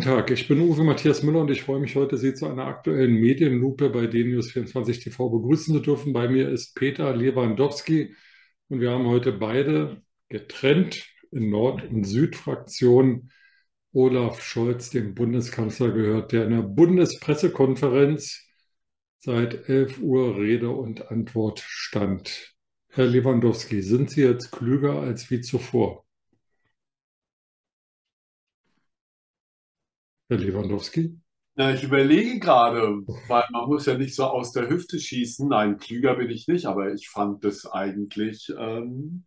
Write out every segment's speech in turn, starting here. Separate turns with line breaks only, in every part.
Guten Tag, ich bin Uwe Matthias Müller und ich freue mich heute, Sie zu einer aktuellen Medienlupe bei DNews24 TV begrüßen zu dürfen. Bei mir ist Peter Lewandowski und wir haben heute beide getrennt in Nord- und Südfraktion Olaf Scholz, dem Bundeskanzler, gehört, der in der Bundespressekonferenz seit 11 Uhr Rede und Antwort stand. Herr Lewandowski, sind Sie jetzt klüger als wie zuvor? Herr Lewandowski?
Na, ich überlege gerade, weil man muss ja nicht so aus der Hüfte schießen. Nein, klüger bin ich nicht, aber ich fand das eigentlich, ähm,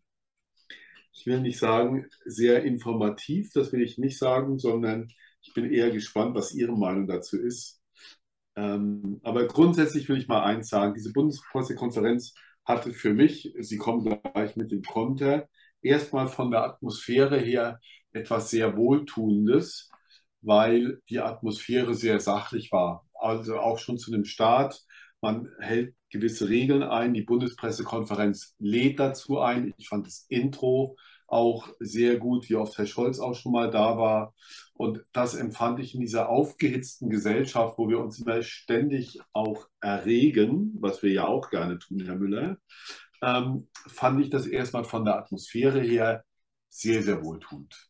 ich will nicht sagen, sehr informativ, das will ich nicht sagen, sondern ich bin eher gespannt, was Ihre Meinung dazu ist. Ähm, aber grundsätzlich will ich mal eins sagen, diese Bundespressekonferenz hatte für mich, Sie kommen gleich mit dem Konter, erstmal von der Atmosphäre her etwas sehr Wohltuendes weil die Atmosphäre sehr sachlich war. Also auch schon zu dem Start. Man hält gewisse Regeln ein. Die Bundespressekonferenz lädt dazu ein. Ich fand das Intro auch sehr gut, wie oft Herr Scholz auch schon mal da war. Und das empfand ich in dieser aufgehitzten Gesellschaft, wo wir uns immer ständig auch erregen, was wir ja auch gerne tun, Herr Müller, ähm, fand ich das erstmal von der Atmosphäre her sehr, sehr wohltuend.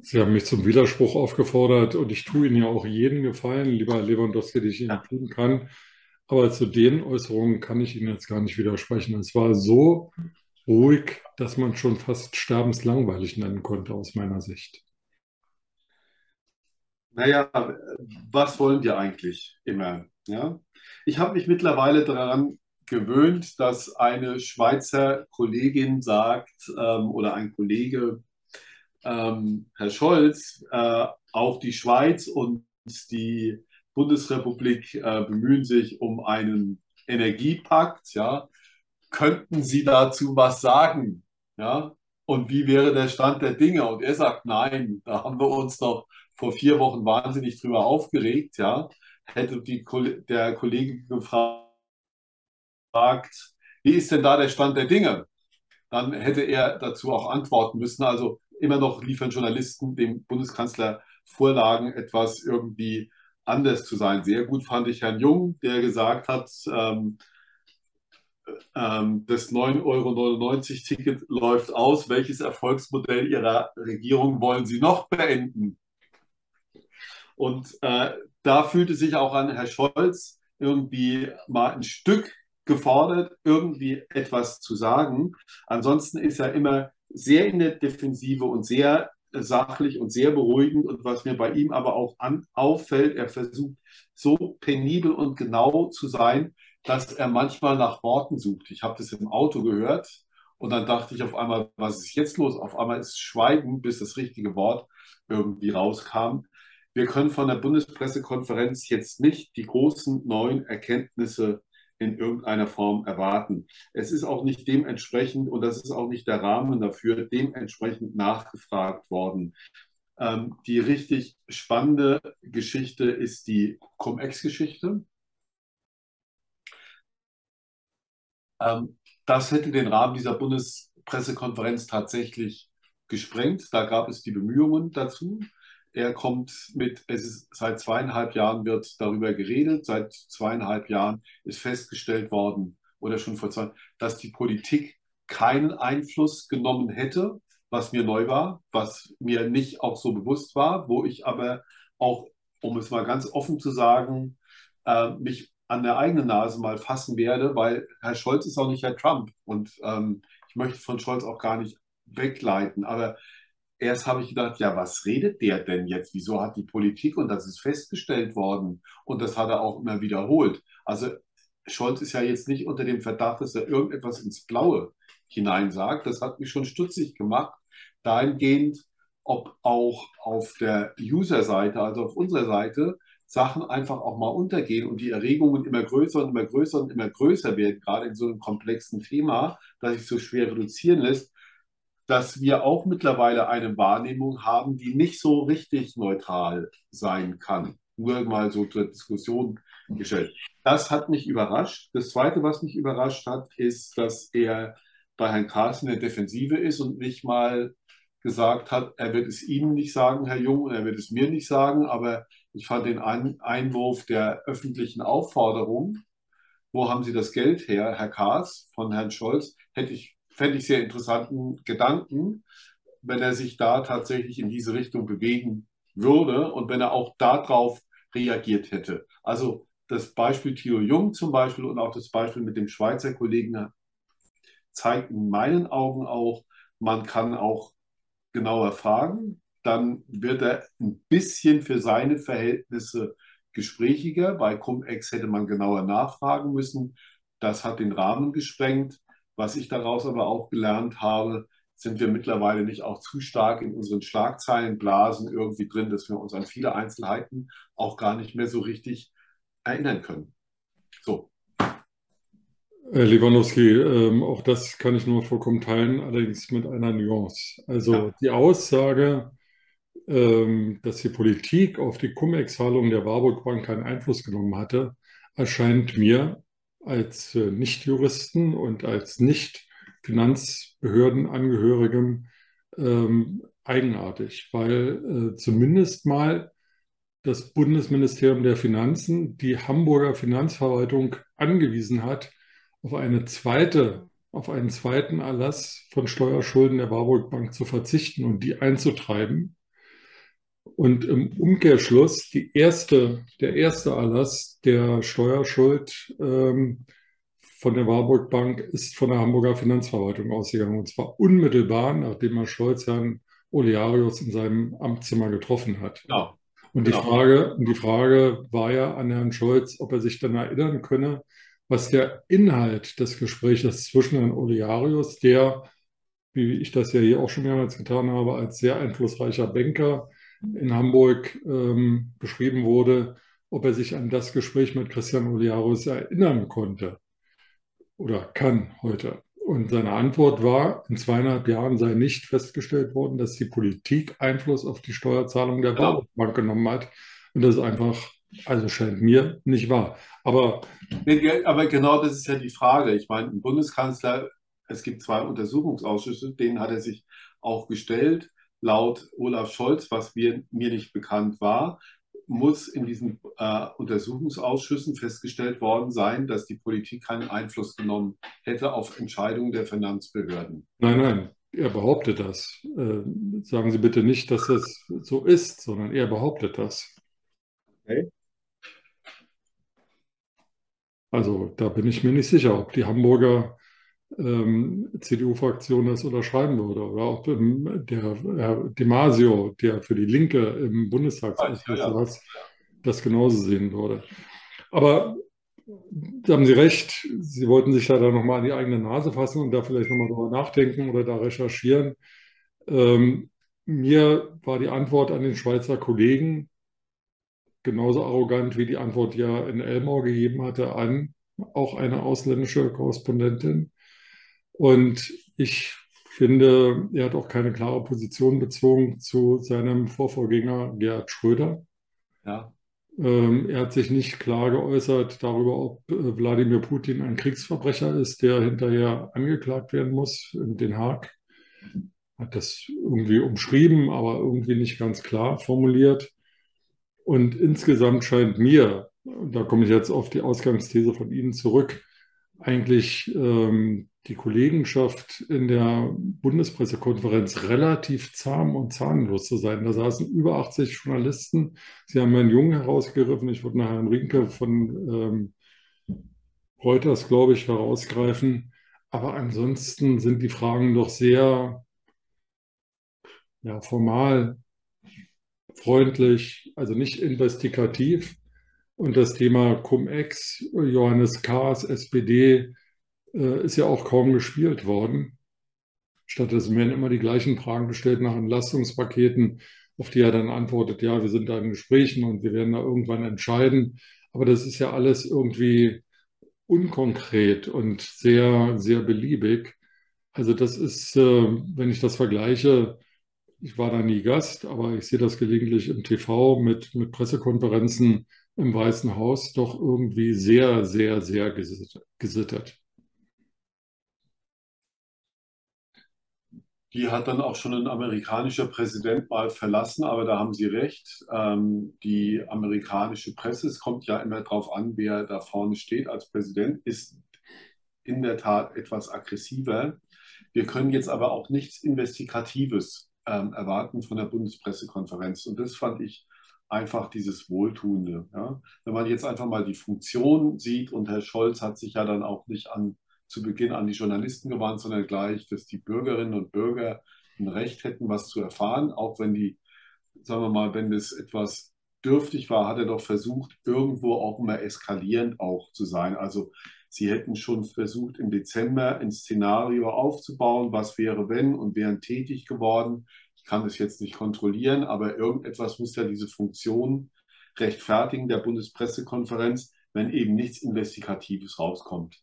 Sie haben mich zum Widerspruch aufgefordert und ich tue Ihnen ja auch jeden Gefallen, lieber Herr Lewandowski, den ich Ihnen tun kann. Aber zu den Äußerungen kann ich Ihnen jetzt gar nicht widersprechen. Es war so ruhig, dass man schon fast sterbenslangweilig nennen konnte, aus meiner Sicht.
Naja, was wollen wir eigentlich immer? Ja? Ich habe mich mittlerweile daran gewöhnt, dass eine Schweizer Kollegin sagt ähm, oder ein Kollege, ähm, Herr Scholz, äh, auch die Schweiz und die Bundesrepublik äh, bemühen sich um einen Energiepakt. Ja. Könnten Sie dazu was sagen? Ja. Und wie wäre der Stand der Dinge? Und er sagt, nein, da haben wir uns doch vor vier Wochen wahnsinnig drüber aufgeregt. Ja. Hätte die, der Kollege gefragt, wie ist denn da der Stand der Dinge? Dann hätte er dazu auch antworten müssen. Also immer noch liefern Journalisten dem Bundeskanzler Vorlagen, etwas irgendwie anders zu sein. Sehr gut fand ich Herrn Jung, der gesagt hat, ähm, ähm, das 9,99-Euro-Ticket läuft aus. Welches Erfolgsmodell Ihrer Regierung wollen Sie noch beenden? Und äh, da fühlte sich auch an Herr Scholz irgendwie mal ein Stück gefordert, irgendwie etwas zu sagen. Ansonsten ist er immer sehr in der Defensive und sehr sachlich und sehr beruhigend. Und was mir bei ihm aber auch an, auffällt, er versucht so penibel und genau zu sein, dass er manchmal nach Worten sucht. Ich habe das im Auto gehört und dann dachte ich auf einmal, was ist jetzt los? Auf einmal ist Schweigen, bis das richtige Wort irgendwie rauskam. Wir können von der Bundespressekonferenz jetzt nicht die großen neuen Erkenntnisse in irgendeiner Form erwarten. Es ist auch nicht dementsprechend, und das ist auch nicht der Rahmen dafür, dementsprechend nachgefragt worden. Ähm, die richtig spannende Geschichte ist die Cum-Ex-Geschichte. Ähm, das hätte den Rahmen dieser Bundespressekonferenz tatsächlich gesprengt. Da gab es die Bemühungen dazu. Er kommt mit, es ist seit zweieinhalb Jahren wird darüber geredet, seit zweieinhalb Jahren ist festgestellt worden oder schon vor zwei, dass die Politik keinen Einfluss genommen hätte, was mir neu war, was mir nicht auch so bewusst war, wo ich aber auch, um es mal ganz offen zu sagen, äh, mich an der eigenen Nase mal fassen werde, weil Herr Scholz ist auch nicht Herr Trump. Und ähm, ich möchte von Scholz auch gar nicht wegleiten, aber erst habe ich gedacht, ja, was redet der denn jetzt? Wieso hat die Politik, und das ist festgestellt worden, und das hat er auch immer wiederholt. Also Scholz ist ja jetzt nicht unter dem Verdacht, dass er irgendetwas ins Blaue hineinsagt. Das hat mich schon stutzig gemacht, dahingehend, ob auch auf der User-Seite, also auf unserer Seite, Sachen einfach auch mal untergehen und die Erregungen immer größer und immer größer und immer größer werden, gerade in so einem komplexen Thema, das sich so schwer reduzieren lässt dass wir auch mittlerweile eine Wahrnehmung haben, die nicht so richtig neutral sein kann. Nur mal so zur Diskussion gestellt. Das hat mich überrascht. Das Zweite, was mich überrascht hat, ist, dass er bei Herrn Carlsen in der Defensive ist und nicht mal gesagt hat, er wird es Ihnen nicht sagen, Herr Jung, und er wird es mir nicht sagen, aber ich fand den Einwurf der öffentlichen Aufforderung, wo haben Sie das Geld her, Herr Kaas, von Herrn Scholz, hätte ich, fände ich sehr interessanten Gedanken, wenn er sich da tatsächlich in diese Richtung bewegen würde und wenn er auch darauf reagiert hätte. Also das Beispiel Theo Jung zum Beispiel und auch das Beispiel mit dem Schweizer Kollegen zeigt in meinen Augen auch, man kann auch genauer fragen, dann wird er ein bisschen für seine Verhältnisse gesprächiger. Bei Cum-Ex hätte man genauer nachfragen müssen. Das hat den Rahmen gesprengt. Was ich daraus aber auch gelernt habe, sind wir mittlerweile nicht auch zu stark in unseren Schlagzeilenblasen irgendwie drin, dass wir uns an viele Einzelheiten auch gar nicht mehr so richtig erinnern können. So.
Herr Lewandowski, ähm, auch das kann ich nur vollkommen teilen, allerdings mit einer Nuance. Also ja. die Aussage, ähm, dass die Politik auf die Cum-Ex-Zahlung der Warburg Bank keinen Einfluss genommen hatte, erscheint mir als äh, Nichtjuristen und als Nicht-Finanzbehördenangehörigem ähm, eigenartig, weil äh, zumindest mal das Bundesministerium der Finanzen die Hamburger Finanzverwaltung angewiesen hat, auf eine zweite, auf einen zweiten Erlass von Steuerschulden der Warburg Bank zu verzichten und die einzutreiben. Und im Umkehrschluss die erste, der erste Erlass der Steuerschuld ähm, von der Warburg Bank ist von der Hamburger Finanzverwaltung ausgegangen. Und zwar unmittelbar, nachdem Herr Scholz Herrn Olearius in seinem Amtszimmer getroffen hat. Ja. Und die, genau. Frage, die Frage war ja an Herrn Scholz, ob er sich dann erinnern könne, was der Inhalt des Gesprächs zwischen Herrn Olearius, der, wie ich das ja hier auch schon mehrmals getan habe, als sehr einflussreicher Banker in Hamburg ähm, beschrieben wurde, ob er sich an das Gespräch mit Christian Olearius erinnern konnte oder kann heute. Und seine Antwort war, in zweieinhalb Jahren sei nicht festgestellt worden, dass die Politik Einfluss auf die Steuerzahlung der genau. Bank genommen hat. Und das ist einfach, also scheint mir nicht wahr. Aber,
aber genau das ist ja die Frage. Ich meine, ein Bundeskanzler, es gibt zwei Untersuchungsausschüsse, denen hat er sich auch gestellt. Laut Olaf Scholz, was mir, mir nicht bekannt war, muss in diesen äh, Untersuchungsausschüssen festgestellt worden sein, dass die Politik keinen Einfluss genommen hätte auf Entscheidungen der Finanzbehörden.
Nein, nein, er behauptet das. Äh, sagen Sie bitte nicht, dass das so ist, sondern er behauptet das. Okay. Also da bin ich mir nicht sicher, ob die Hamburger ähm, CDU-Fraktion das unterschreiben würde oder ob ähm, der Herr Demasio, der für die Linke im Bundestagsausschuss ja, ja. das genauso sehen würde. Aber da haben Sie recht, Sie wollten sich da dann nochmal an die eigene Nase fassen und da vielleicht nochmal drüber nachdenken oder da recherchieren. Ähm, mir war die Antwort an den Schweizer Kollegen genauso arrogant wie die Antwort, die er in Elmau gegeben hatte, an auch eine ausländische Korrespondentin. Und ich finde, er hat auch keine klare Position bezogen zu seinem Vorvorgänger Gerhard Schröder. Ja. Ähm, er hat sich nicht klar geäußert darüber, ob äh, Wladimir Putin ein Kriegsverbrecher ist, der hinterher angeklagt werden muss in Den Haag. Hat das irgendwie umschrieben, aber irgendwie nicht ganz klar formuliert. Und insgesamt scheint mir, da komme ich jetzt auf die Ausgangsthese von Ihnen zurück, eigentlich ähm, die Kollegenschaft in der Bundespressekonferenz relativ zahm und zahnlos zu sein. Da saßen über 80 Journalisten. Sie haben Herrn Jung herausgegriffen. Ich würde nach Herrn Rinke von ähm, Reuters, glaube ich, herausgreifen. Aber ansonsten sind die Fragen doch sehr ja, formal, freundlich, also nicht investigativ. Und das Thema Cum-Ex, Johannes Kahrs, SPD, äh, ist ja auch kaum gespielt worden. Stattdessen werden immer die gleichen Fragen gestellt nach Entlastungspaketen, auf die er dann antwortet, ja, wir sind da in Gesprächen und wir werden da irgendwann entscheiden. Aber das ist ja alles irgendwie unkonkret und sehr, sehr beliebig. Also das ist, äh, wenn ich das vergleiche, ich war da nie Gast, aber ich sehe das gelegentlich im TV mit, mit Pressekonferenzen im Weißen Haus doch irgendwie sehr, sehr, sehr gesittet.
Die hat dann auch schon ein amerikanischer Präsident mal verlassen, aber da haben Sie recht. Ähm, die amerikanische Presse, es kommt ja immer darauf an, wer da vorne steht als Präsident, ist in der Tat etwas aggressiver. Wir können jetzt aber auch nichts Investigatives ähm, erwarten von der Bundespressekonferenz. Und das fand ich einfach dieses Wohltuende. Ja? Wenn man jetzt einfach mal die Funktion sieht, und Herr Scholz hat sich ja dann auch nicht an, zu Beginn an die Journalisten gewandt, sondern gleich, dass die Bürgerinnen und Bürger ein Recht hätten, was zu erfahren, auch wenn die, sagen wir mal, wenn das etwas dürftig war, hat er doch versucht, irgendwo auch immer eskalierend auch zu sein. Also Sie hätten schon versucht, im Dezember ein Szenario aufzubauen, was wäre, wenn, und wären tätig geworden. Ich kann das jetzt nicht kontrollieren, aber irgendetwas muss ja diese Funktion rechtfertigen der Bundespressekonferenz, wenn eben nichts Investigatives rauskommt.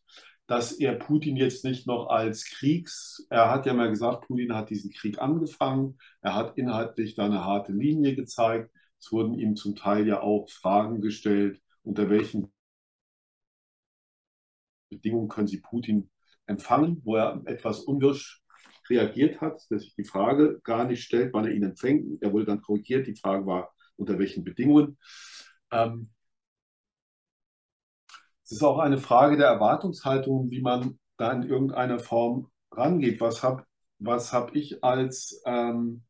Dass er Putin jetzt nicht noch als Kriegs, er hat ja mal gesagt, Putin hat diesen Krieg angefangen, er hat inhaltlich da eine harte Linie gezeigt, es wurden ihm zum Teil ja auch Fragen gestellt, unter welchen Bedingungen können Sie Putin empfangen, wo er etwas unwirsch reagiert hat, dass sich die Frage gar nicht stellt, wann er ihn empfängt. Er wurde dann korrigiert. Die Frage war, unter welchen Bedingungen. Ähm, es ist auch eine Frage der Erwartungshaltung, wie man da in irgendeiner Form rangeht. Was habe was hab ich als ähm,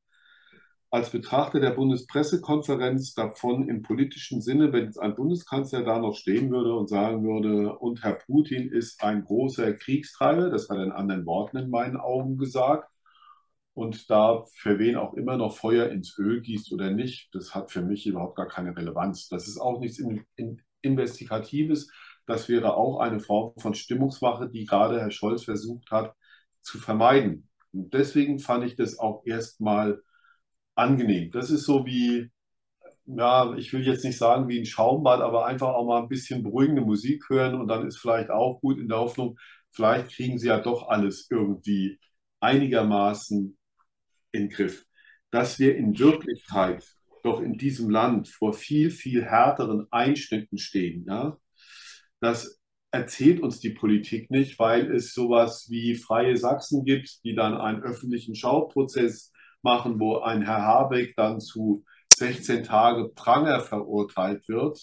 als Betrachter der Bundespressekonferenz davon im politischen Sinne, wenn jetzt ein Bundeskanzler da noch stehen würde und sagen würde, und Herr Putin ist ein großer Kriegstreiber, das hat er in anderen Worten in meinen Augen gesagt, und da für wen auch immer noch Feuer ins Öl gießt oder nicht, das hat für mich überhaupt gar keine Relevanz. Das ist auch nichts in, in Investigatives. Das wäre auch eine Form von Stimmungsmache, die gerade Herr Scholz versucht hat zu vermeiden. Und deswegen fand ich das auch erstmal angenehm. Das ist so wie, ja, ich will jetzt nicht sagen wie ein Schaumbad, aber einfach auch mal ein bisschen beruhigende Musik hören und dann ist vielleicht auch gut in der Hoffnung, vielleicht kriegen sie ja doch alles irgendwie einigermaßen in den Griff. Dass wir in Wirklichkeit doch in diesem Land vor viel, viel härteren Einschnitten stehen, ja, das erzählt uns die Politik nicht, weil es sowas wie Freie Sachsen gibt, die dann einen öffentlichen Schauprozess machen, wo ein Herr Habeck dann zu 16 Tage Pranger verurteilt wird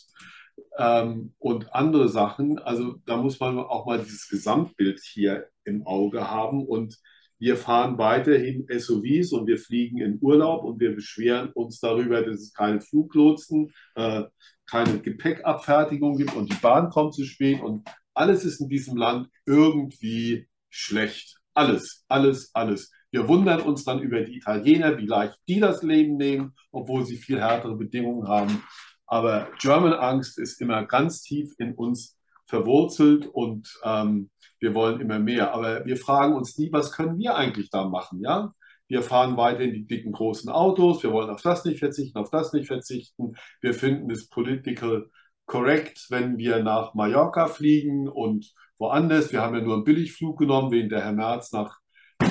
ähm, und andere Sachen. Also da muss man auch mal dieses Gesamtbild hier im Auge haben und wir fahren weiterhin SUVs und wir fliegen in Urlaub und wir beschweren uns darüber, dass es keine Fluglotsen, äh, keine Gepäckabfertigung gibt und die Bahn kommt zu spät und alles ist in diesem Land irgendwie schlecht. Alles, alles, alles. Wir wundern uns dann über die Italiener, wie leicht die das Leben nehmen, obwohl sie viel härtere Bedingungen haben. Aber German Angst ist immer ganz tief in uns verwurzelt und ähm, wir wollen immer mehr. Aber wir fragen uns nie, was können wir eigentlich da machen? Ja? Wir fahren weiter in die dicken großen Autos. Wir wollen auf das nicht verzichten, auf das nicht verzichten. Wir finden es political correct, wenn wir nach Mallorca fliegen und woanders. Wir haben ja nur einen Billigflug genommen, wen der Herr Merz nach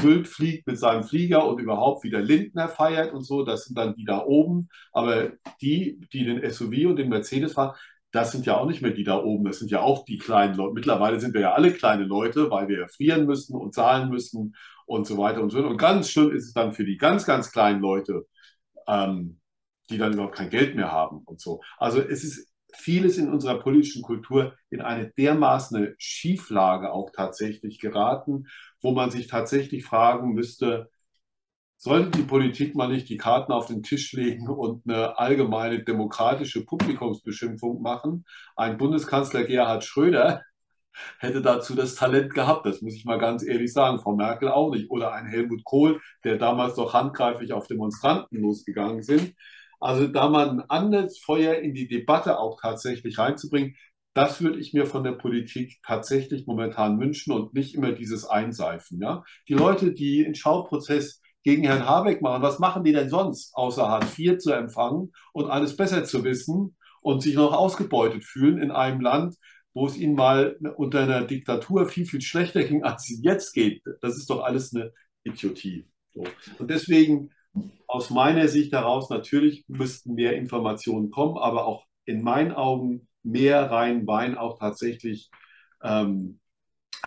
Sylt fliegt mit seinem Flieger und überhaupt wieder Lindner feiert und so, das sind dann die da oben. Aber die, die den SUV und den Mercedes fahren, das sind ja auch nicht mehr die da oben, das sind ja auch die kleinen Leute. Mittlerweile sind wir ja alle kleine Leute, weil wir frieren müssen und zahlen müssen und so weiter und so. Und ganz schlimm ist es dann für die ganz, ganz kleinen Leute, ähm, die dann überhaupt kein Geld mehr haben und so. Also es ist vieles in unserer politischen Kultur in eine dermaßen Schieflage auch tatsächlich geraten, wo man sich tatsächlich fragen müsste, sollte die Politik mal nicht die Karten auf den Tisch legen und eine allgemeine demokratische Publikumsbeschimpfung machen? Ein Bundeskanzler Gerhard Schröder hätte dazu das Talent gehabt, das muss ich mal ganz ehrlich sagen, Frau Merkel auch nicht. Oder ein Helmut Kohl, der damals doch handgreiflich auf Demonstranten losgegangen sind. Also da mal ein anderes Feuer in die Debatte auch tatsächlich reinzubringen, das würde ich mir von der Politik tatsächlich momentan wünschen und nicht immer dieses Einseifen. Ja? Die Leute, die den Schauprozess gegen Herrn Habeck machen, was machen die denn sonst, außer Hartz IV zu empfangen und alles besser zu wissen und sich noch ausgebeutet fühlen in einem Land, wo es ihnen mal unter einer Diktatur viel, viel schlechter ging, als es jetzt geht. Das ist doch alles eine Idiotie. So. Und deswegen aus meiner Sicht heraus, natürlich müssten mehr Informationen kommen, aber auch in meinen Augen mehr rein Wein auch tatsächlich ähm,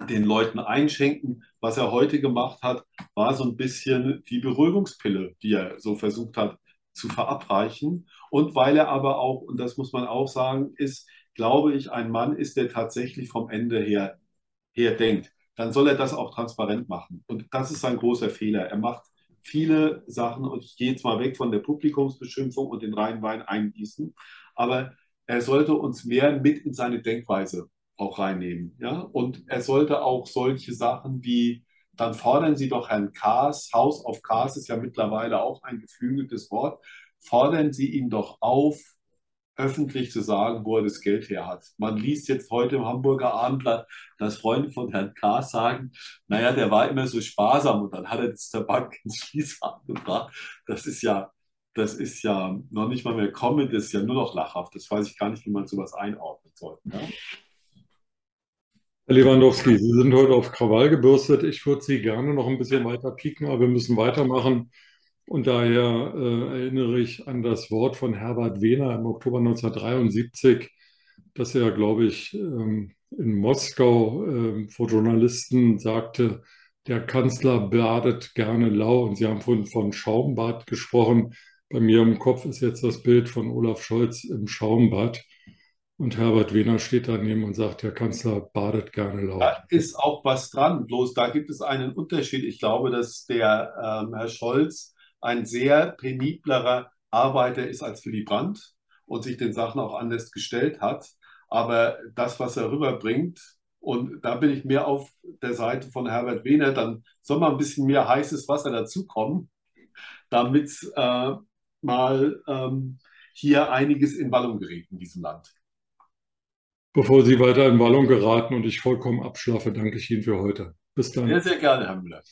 den Leuten einschenken. Was er heute gemacht hat, war so ein bisschen die Beruhigungspille, die er so versucht hat zu verabreichen. Und weil er aber auch, und das muss man auch sagen, ist, glaube ich, ein Mann ist, der tatsächlich vom Ende her, her denkt. Dann soll er das auch transparent machen. Und das ist ein großer Fehler. Er macht viele Sachen, und ich gehe jetzt mal weg von der Publikumsbeschimpfung und den reinen Wein eingießen, aber er sollte uns mehr mit in seine Denkweise auch reinnehmen. Ja? Und er sollte auch solche Sachen wie, dann fordern Sie doch Herrn Kaas, House of Kaas ist ja mittlerweile auch ein geflügeltes Wort, fordern Sie ihn doch auf, öffentlich zu sagen, wo er das Geld her hat. Man liest jetzt heute im Hamburger Abendblatt, dass Freunde von Herrn Kaas sagen, naja, der war immer so sparsam und dann hat er das der Bank ins Schließfach gebracht. Das ist ja, das ist ja noch nicht mal mehr Comedy, das ist ja nur noch lachhaft. Das weiß ich gar nicht, wie man sowas einordnen soll. Ja?
Herr Lewandowski, Sie sind heute auf Krawall gebürstet. Ich würde Sie gerne noch ein bisschen weiter pieken, aber wir müssen weitermachen. Und daher äh, erinnere ich an das Wort von Herbert Wehner im Oktober 1973, dass er, glaube ich, ähm, in Moskau äh, vor Journalisten sagte, der Kanzler badet gerne lau. Und Sie haben vorhin von Schaumbad gesprochen. Bei mir im Kopf ist jetzt das Bild von Olaf Scholz im Schaumbad. Und Herbert Wehner steht daneben und sagt, der Kanzler badet gerne laut.
Da ist auch was dran, bloß da gibt es einen Unterschied. Ich glaube, dass der ähm, Herr Scholz ein sehr peniblerer Arbeiter ist als Willy Brandt und sich den Sachen auch anders gestellt hat. Aber das, was er rüberbringt, und da bin ich mehr auf der Seite von Herbert Wehner, dann soll mal ein bisschen mehr heißes Wasser dazukommen, damit äh, mal ähm, hier einiges in Wallung gerät in diesem Land.
Bevor Sie weiter in Wallung geraten und ich vollkommen abschlafe, danke ich Ihnen für heute. Bis dann.
Sehr, sehr gerne, Herr Müller.